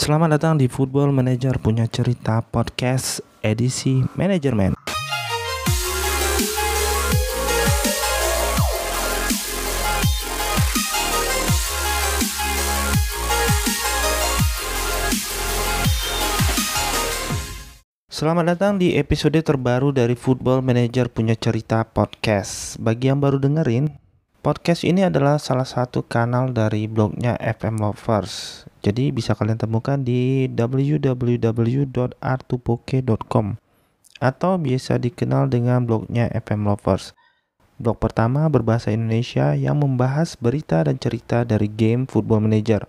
Selamat datang di Football Manager punya cerita podcast edisi manajemen. Selamat datang di episode terbaru dari Football Manager punya cerita podcast. Bagi yang baru dengerin, podcast ini adalah salah satu kanal dari blognya FM Lovers. Jadi bisa kalian temukan di www.artupoke.com atau biasa dikenal dengan blognya FM Lovers. Blog pertama berbahasa Indonesia yang membahas berita dan cerita dari game Football Manager,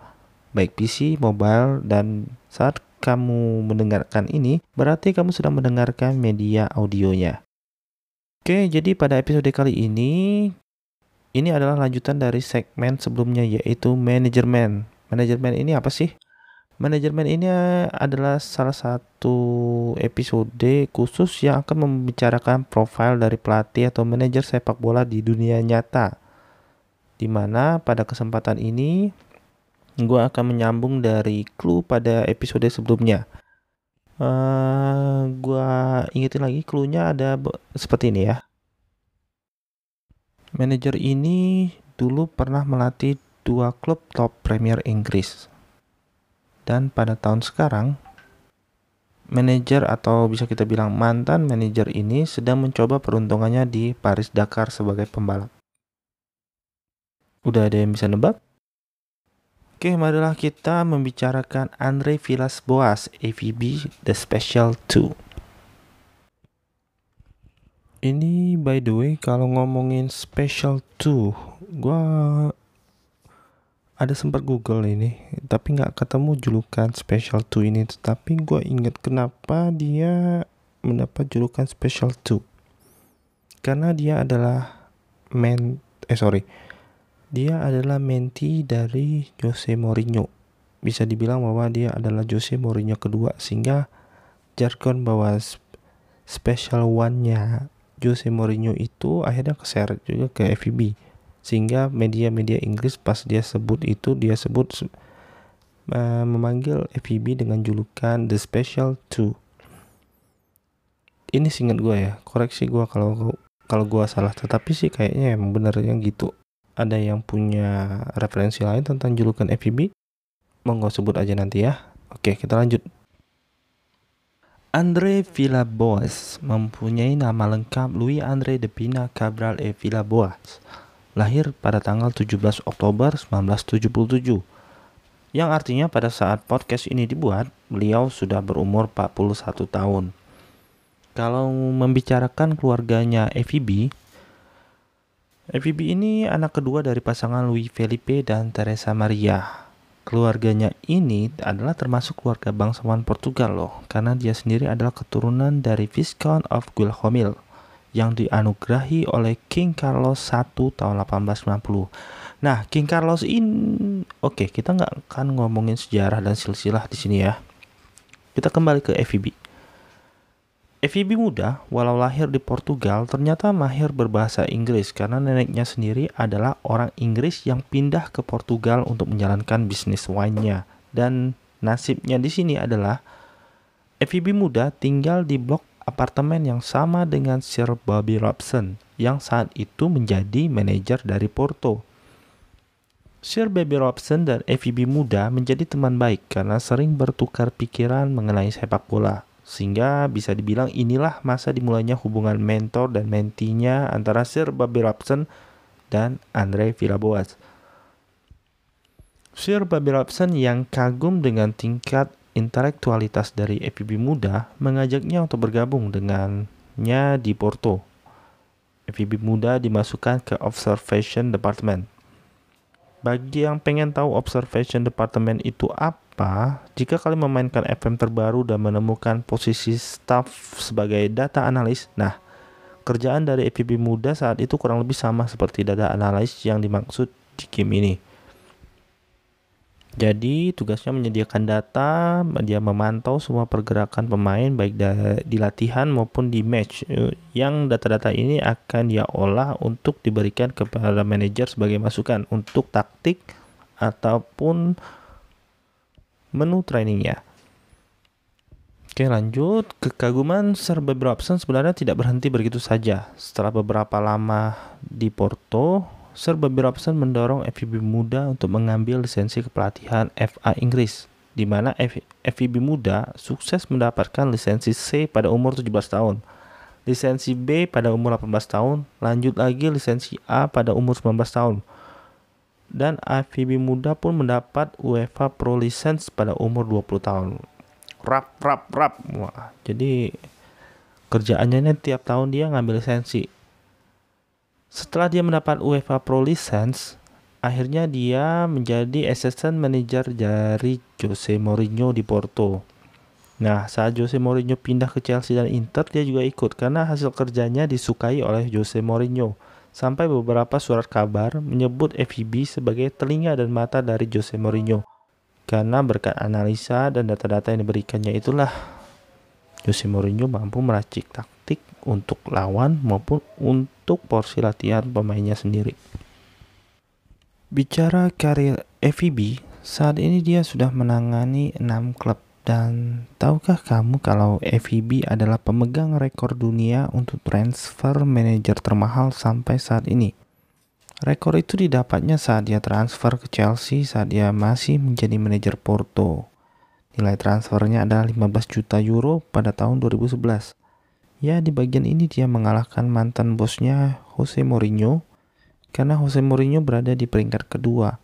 baik PC, mobile, dan saat kamu mendengarkan ini, berarti kamu sedang mendengarkan media audionya. Oke, jadi pada episode kali ini, ini adalah lanjutan dari segmen sebelumnya yaitu manajemen. Manajemen ini apa sih? Manajemen ini adalah salah satu episode khusus yang akan membicarakan profil dari pelatih atau manajer sepak bola di dunia nyata. Di mana pada kesempatan ini gue akan menyambung dari clue pada episode sebelumnya. Uh, gue ingetin lagi clue-nya ada seperti ini ya. Manajer ini dulu pernah melatih dua klub top Premier Inggris dan pada tahun sekarang, manajer atau bisa kita bilang mantan manajer ini sedang mencoba peruntungannya di Paris Dakar sebagai pembalap. Udah ada yang bisa nebak? Oke, marilah kita membicarakan Andre Villas-Boas, AVB The Special 2. Ini by the way kalau ngomongin Special 2, gua ada sempat Google ini tapi nggak ketemu julukan Special 2 ini. Tapi gue inget kenapa dia mendapat julukan Special 2 karena dia adalah men eh sorry. Dia adalah menti dari Jose Mourinho. Bisa dibilang bahwa dia adalah Jose Mourinho kedua sehingga jargon bahwa special one-nya Jose Mourinho itu akhirnya ke share juga ke FIB sehingga media-media Inggris pas dia sebut itu dia sebut uh, memanggil FEB dengan julukan The Special Two. Ini singkat gue ya, koreksi gue kalau kalau gue salah. Tetapi sih kayaknya emang benernya gitu. Ada yang punya referensi lain tentang julukan FEB? Monggo sebut aja nanti ya. Oke, kita lanjut. Andre Villaboas mempunyai nama lengkap Louis Andre de Pina Cabral et Villaboas lahir pada tanggal 17 Oktober 1977. Yang artinya pada saat podcast ini dibuat, beliau sudah berumur 41 tahun. Kalau membicarakan keluarganya FIB, FIB ini anak kedua dari pasangan Louis Felipe dan Teresa Maria. Keluarganya ini adalah termasuk keluarga bangsawan Portugal loh, karena dia sendiri adalah keturunan dari Viscount of Guilherme yang dianugerahi oleh King Carlos I tahun 1890. Nah, King Carlos ini, oke, okay, kita nggak akan ngomongin sejarah dan silsilah di sini ya. Kita kembali ke FIB. FIB muda, walau lahir di Portugal, ternyata mahir berbahasa Inggris karena neneknya sendiri adalah orang Inggris yang pindah ke Portugal untuk menjalankan bisnis wine-nya. Dan nasibnya di sini adalah FIB muda tinggal di blok apartemen yang sama dengan Sir Bobby Robson yang saat itu menjadi manajer dari Porto. Sir Bobby Robson dan FIB muda menjadi teman baik karena sering bertukar pikiran mengenai sepak bola. Sehingga bisa dibilang inilah masa dimulainya hubungan mentor dan mentinya antara Sir Bobby Robson dan Andre Villaboas. Sir Bobby Robson yang kagum dengan tingkat intelektualitas dari FIB muda mengajaknya untuk bergabung dengannya di Porto. FIB muda dimasukkan ke Observation Department. Bagi yang pengen tahu Observation Department itu apa, jika kalian memainkan FM terbaru dan menemukan posisi staff sebagai data analis, nah kerjaan dari FIB muda saat itu kurang lebih sama seperti data analis yang dimaksud di game ini. Jadi tugasnya menyediakan data, dia memantau semua pergerakan pemain baik di latihan maupun di match. Yang data-data ini akan dia olah untuk diberikan kepada manajer sebagai masukan untuk taktik ataupun menu trainingnya. Oke lanjut, kekaguman Sir Bobby Robson sebenarnya tidak berhenti begitu saja. Setelah beberapa lama di Porto, Sir Bobby Robson mendorong FIB muda untuk mengambil lisensi kepelatihan FA Inggris, di mana FIB muda sukses mendapatkan lisensi C pada umur 17 tahun, lisensi B pada umur 18 tahun, lanjut lagi lisensi A pada umur 19 tahun. Dan FIB muda pun mendapat UEFA Pro License pada umur 20 tahun. Rap rap rap. Wah jadi kerjaannya ini tiap tahun dia ngambil lisensi. Setelah dia mendapat UEFA Pro License akhirnya dia menjadi assistant manager dari Jose Mourinho di Porto. Nah, saat Jose Mourinho pindah ke Chelsea dan Inter, dia juga ikut karena hasil kerjanya disukai oleh Jose Mourinho. Sampai beberapa surat kabar menyebut FIB sebagai telinga dan mata dari Jose Mourinho. Karena berkat analisa dan data-data yang diberikannya itulah Jose Mourinho mampu meracik taktik untuk lawan maupun untuk porsi latihan pemainnya sendiri. Bicara karir FIB, saat ini dia sudah menangani 6 klub dan tahukah kamu kalau FIB adalah pemegang rekor dunia untuk transfer manajer termahal sampai saat ini? Rekor itu didapatnya saat dia transfer ke Chelsea saat dia masih menjadi manajer Porto. Nilai transfernya adalah 15 juta euro pada tahun 2011. Ya, di bagian ini dia mengalahkan mantan bosnya Jose Mourinho karena Jose Mourinho berada di peringkat kedua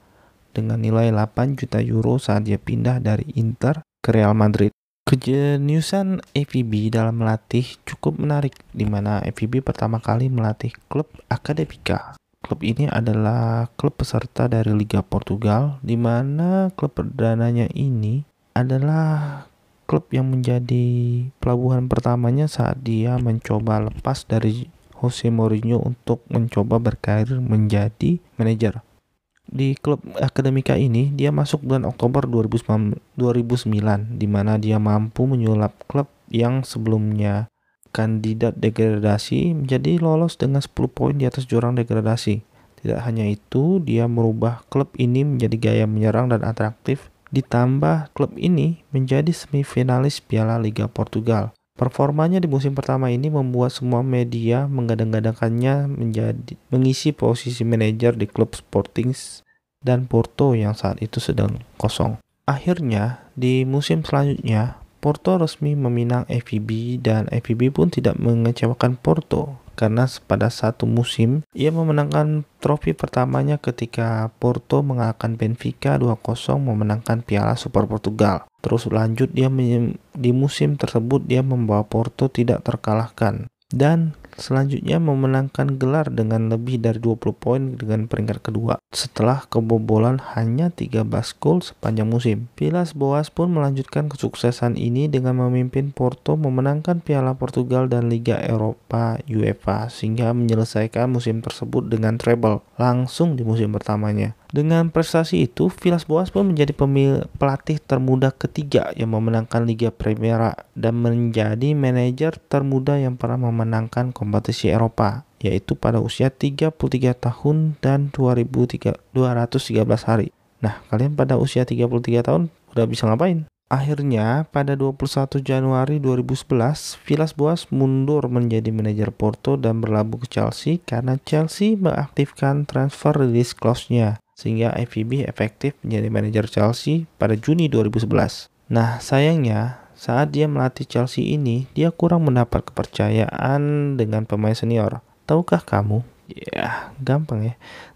dengan nilai 8 juta euro saat dia pindah dari Inter ke Real Madrid. Kejeniusan FIB dalam melatih cukup menarik, di mana FIB pertama kali melatih klub Akademika Klub ini adalah klub peserta dari Liga Portugal, di mana klub perdananya ini adalah klub yang menjadi pelabuhan pertamanya saat dia mencoba lepas dari Jose Mourinho untuk mencoba berkarir menjadi manajer. Di klub akademika ini, dia masuk bulan Oktober 2009, di mana dia mampu menyulap klub yang sebelumnya kandidat degradasi menjadi lolos dengan 10 poin di atas jurang degradasi. Tidak hanya itu, dia merubah klub ini menjadi gaya menyerang dan atraktif. Ditambah klub ini menjadi semifinalis Piala Liga Portugal. Performanya di musim pertama ini membuat semua media menggadang-gadangkannya menjadi mengisi posisi manajer di klub Sporting dan Porto yang saat itu sedang kosong. Akhirnya, di musim selanjutnya, Porto resmi meminang FIB dan FIB pun tidak mengecewakan Porto karena pada satu musim ia memenangkan trofi pertamanya ketika Porto mengalahkan Benfica 2-0 memenangkan Piala Super Portugal. Terus lanjut dia di musim tersebut dia membawa Porto tidak terkalahkan. Dan selanjutnya memenangkan gelar dengan lebih dari 20 poin dengan peringkat kedua setelah kebobolan hanya 13 gol sepanjang musim. Vilas Boas pun melanjutkan kesuksesan ini dengan memimpin Porto memenangkan Piala Portugal dan Liga Eropa UEFA sehingga menyelesaikan musim tersebut dengan treble langsung di musim pertamanya. Dengan prestasi itu, Vilas Boas pun menjadi pelatih termuda ketiga yang memenangkan Liga Primera dan menjadi manajer termuda yang pernah memenangkan kompetisi Eropa, yaitu pada usia 33 tahun dan 213 hari. Nah, kalian pada usia 33 tahun udah bisa ngapain? Akhirnya, pada 21 Januari 2011, Vilas Boas mundur menjadi manajer Porto dan berlabuh ke Chelsea karena Chelsea mengaktifkan transfer release clause-nya sehingga FVB efektif menjadi manajer Chelsea pada Juni 2011. Nah, sayangnya saat dia melatih Chelsea ini, dia kurang mendapat kepercayaan dengan pemain senior. Tahukah kamu? Ya, gampang ya.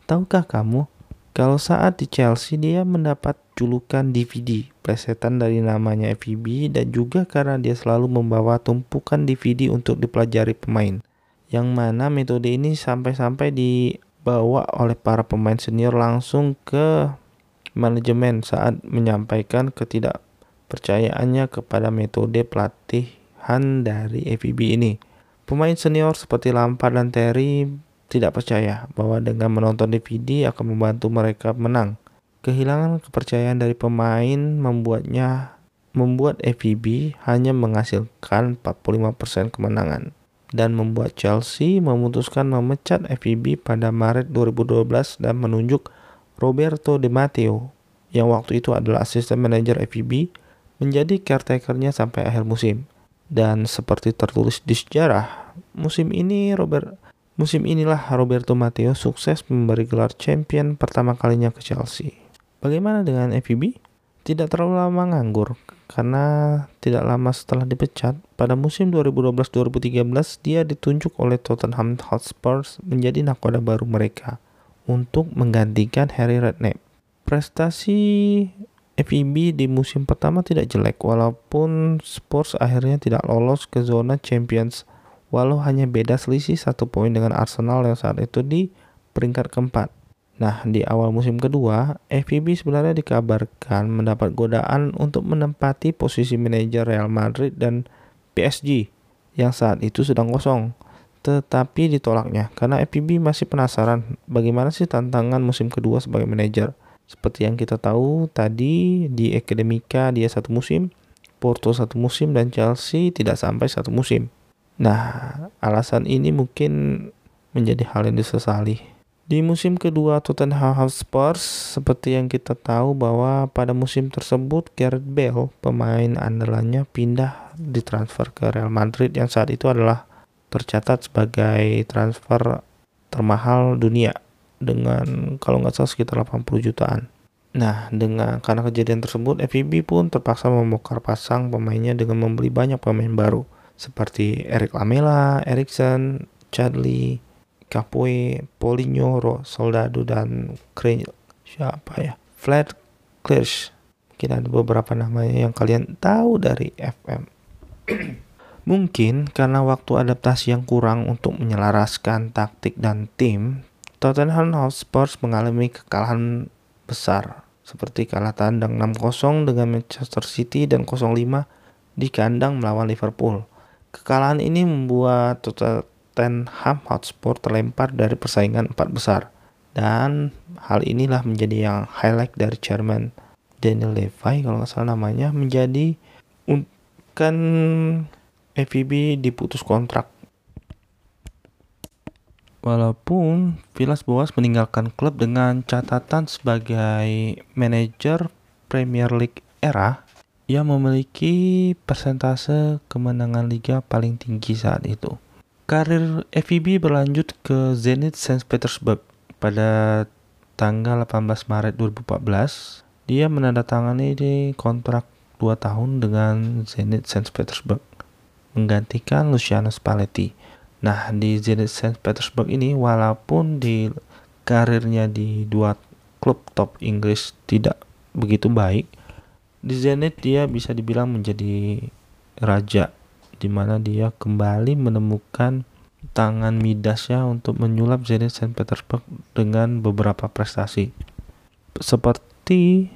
Tahukah kamu kalau saat di Chelsea dia mendapat julukan DVD, plesetan dari namanya FVB dan juga karena dia selalu membawa tumpukan DVD untuk dipelajari pemain. Yang mana metode ini sampai-sampai di dibawa oleh para pemain senior langsung ke manajemen saat menyampaikan ketidakpercayaannya kepada metode pelatihan dari FIB ini. Pemain senior seperti Lampard dan Terry tidak percaya bahwa dengan menonton DVD akan membantu mereka menang. Kehilangan kepercayaan dari pemain membuatnya membuat FIB hanya menghasilkan 45% kemenangan dan membuat Chelsea memutuskan memecat FIB pada Maret 2012 dan menunjuk Roberto Di Matteo yang waktu itu adalah asisten manajer FIB, menjadi caretakernya sampai akhir musim. Dan seperti tertulis di sejarah, musim ini Robert musim inilah Roberto Matteo sukses memberi gelar champion pertama kalinya ke Chelsea. Bagaimana dengan FIB? Tidak terlalu lama nganggur karena tidak lama setelah dipecat, pada musim 2012-2013 dia ditunjuk oleh Tottenham Hotspur menjadi nakoda baru mereka untuk menggantikan Harry Redknapp. Prestasi FIB di musim pertama tidak jelek walaupun Spurs akhirnya tidak lolos ke zona Champions walau hanya beda selisih satu poin dengan Arsenal yang saat itu di peringkat keempat. Nah, di awal musim kedua, FIB sebenarnya dikabarkan mendapat godaan untuk menempati posisi manajer Real Madrid dan PSG yang saat itu sedang kosong. Tetapi ditolaknya karena FIB masih penasaran bagaimana sih tantangan musim kedua sebagai manajer. Seperti yang kita tahu tadi di Academica dia satu musim, Porto satu musim dan Chelsea tidak sampai satu musim. Nah, alasan ini mungkin menjadi hal yang disesali. Di musim kedua Tottenham Hotspur, seperti yang kita tahu bahwa pada musim tersebut Gareth Bale, pemain andalannya pindah ditransfer ke Real Madrid yang saat itu adalah tercatat sebagai transfer termahal dunia dengan kalau nggak salah sekitar 80 jutaan. Nah, dengan karena kejadian tersebut, FIB pun terpaksa membongkar pasang pemainnya dengan membeli banyak pemain baru seperti Eric Lamela, Erikson, Chadley, Capoe, Paulinho, Soldado dan Crane. Siapa ya? Flat Clears. Mungkin ada beberapa namanya yang kalian tahu dari FM. Mungkin karena waktu adaptasi yang kurang untuk menyelaraskan taktik dan tim, Tottenham Hotspur mengalami kekalahan besar seperti kalah tandang 6-0 dengan Manchester City dan 0-5 di kandang melawan Liverpool. Kekalahan ini membuat Tottenham Hotspur terlempar dari persaingan empat besar dan hal inilah menjadi yang highlight dari chairman Daniel Levy kalau nggak salah namanya menjadi kan FVB diputus kontrak Walaupun Villas Boas meninggalkan klub dengan catatan sebagai manajer Premier League era, ia memiliki persentase kemenangan liga paling tinggi saat itu. Karir FIB berlanjut ke Zenit Saint Petersburg pada tanggal 18 Maret 2014. Dia menandatangani di kontrak 2 tahun dengan Zenit Saint Petersburg, menggantikan Luciano Spalletti. Nah, di Zenit Saint Petersburg ini walaupun di karirnya di dua klub top Inggris tidak begitu baik, di Zenit dia bisa dibilang menjadi raja di mana dia kembali menemukan tangan midasnya untuk menyulap Zenit Saint Petersburg dengan beberapa prestasi. Seperti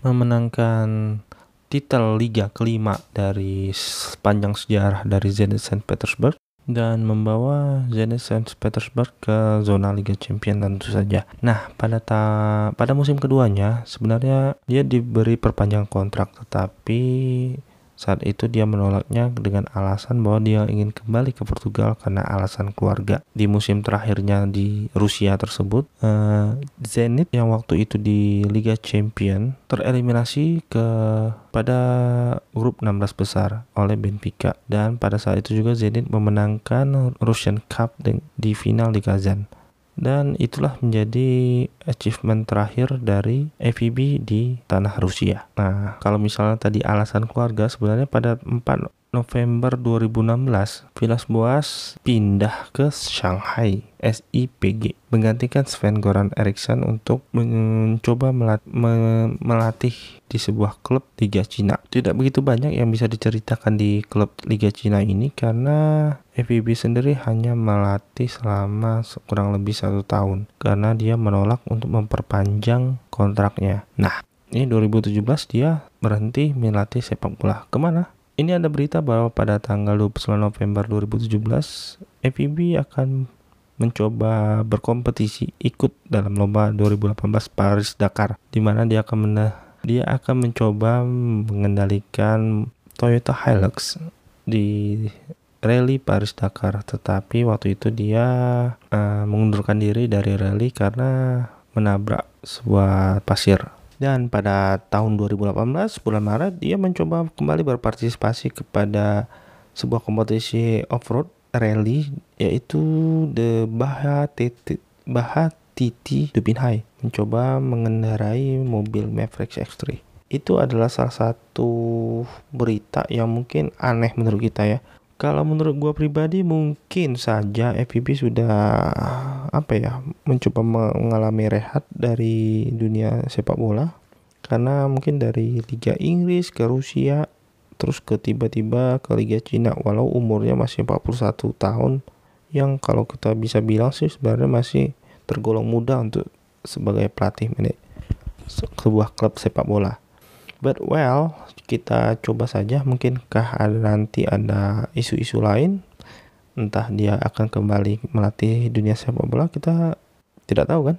memenangkan titel liga kelima dari sepanjang sejarah dari Zenit Saint Petersburg dan membawa Zenit Saint Petersburg ke zona Liga Champion tentu saja. Nah, pada ta pada musim keduanya sebenarnya dia diberi perpanjang kontrak tetapi saat itu dia menolaknya dengan alasan bahwa dia ingin kembali ke Portugal karena alasan keluarga. Di musim terakhirnya di Rusia tersebut, uh, Zenit yang waktu itu di Liga Champion tereliminasi ke pada grup 16 besar oleh Benfica dan pada saat itu juga Zenit memenangkan Russian Cup di final di Kazan dan itulah menjadi achievement terakhir dari FIB di tanah Rusia. Nah, kalau misalnya tadi alasan keluarga sebenarnya pada 4 November 2016, Villas Boas pindah ke Shanghai SIPG menggantikan Sven Goran Eriksson untuk mencoba melatih di sebuah klub Liga Cina. Tidak begitu banyak yang bisa diceritakan di klub Liga Cina ini karena FIB sendiri hanya melatih selama kurang lebih satu tahun karena dia menolak untuk memperpanjang kontraknya. Nah, ini 2017 dia berhenti melatih sepak bola. Ke mana? Ini ada berita bahwa pada tanggal 29 November 2017, FIB akan mencoba berkompetisi ikut dalam lomba 2018 Paris Dakar di mana dia akan men dia akan mencoba mengendalikan Toyota Hilux di rally Paris Dakar tetapi waktu itu dia uh, mengundurkan diri dari rally karena menabrak sebuah pasir Dan pada tahun 2018 bulan Maret dia mencoba kembali berpartisipasi kepada sebuah kompetisi off-road rally yaitu The Baha Titi, Baha Titi Dubinhai mencoba mengendarai mobil Maverick X3. Itu adalah salah satu berita yang mungkin aneh menurut kita ya. Kalau menurut gua pribadi mungkin saja FPV sudah apa ya mencoba mengalami rehat dari dunia sepak bola karena mungkin dari Liga Inggris ke Rusia terus ke tiba-tiba ke Liga Cina walau umurnya masih 41 tahun yang kalau kita bisa bilang sih sebenarnya masih tergolong muda untuk sebagai pelatih sebuah klub sepak bola. But well, kita coba saja mungkinkah ada nanti ada isu-isu lain entah dia akan kembali melatih dunia sepak bola kita tidak tahu kan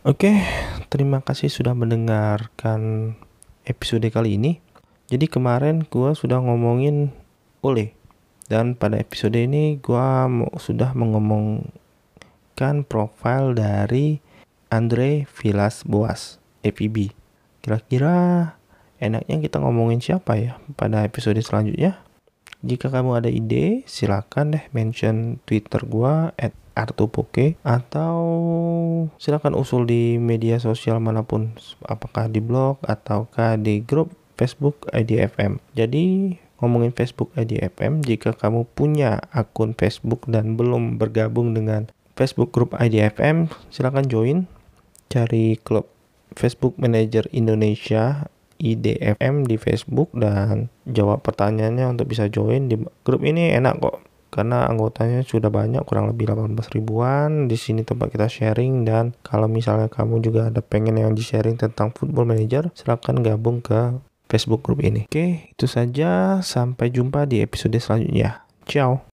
Oke, terima kasih sudah mendengarkan episode kali ini. Jadi kemarin gua sudah ngomongin oleh dan pada episode ini gua sudah mengomongkan profil dari Andre Villas Boas. FEB. Kira-kira enaknya kita ngomongin siapa ya pada episode selanjutnya? Jika kamu ada ide, silakan deh mention Twitter gua at Artupoke atau silakan usul di media sosial mana pun, apakah di blog ataukah di grup Facebook IDFM. Jadi ngomongin Facebook IDFM, jika kamu punya akun Facebook dan belum bergabung dengan Facebook grup IDFM, silakan join, cari klub Facebook Manager Indonesia IDFM di Facebook dan jawab pertanyaannya untuk bisa join di grup ini enak kok. Karena anggotanya sudah banyak kurang lebih 18 ribuan. Di sini tempat kita sharing dan kalau misalnya kamu juga ada pengen yang di sharing tentang football manager silahkan gabung ke Facebook grup ini. Oke itu saja. Sampai jumpa di episode selanjutnya. Ciao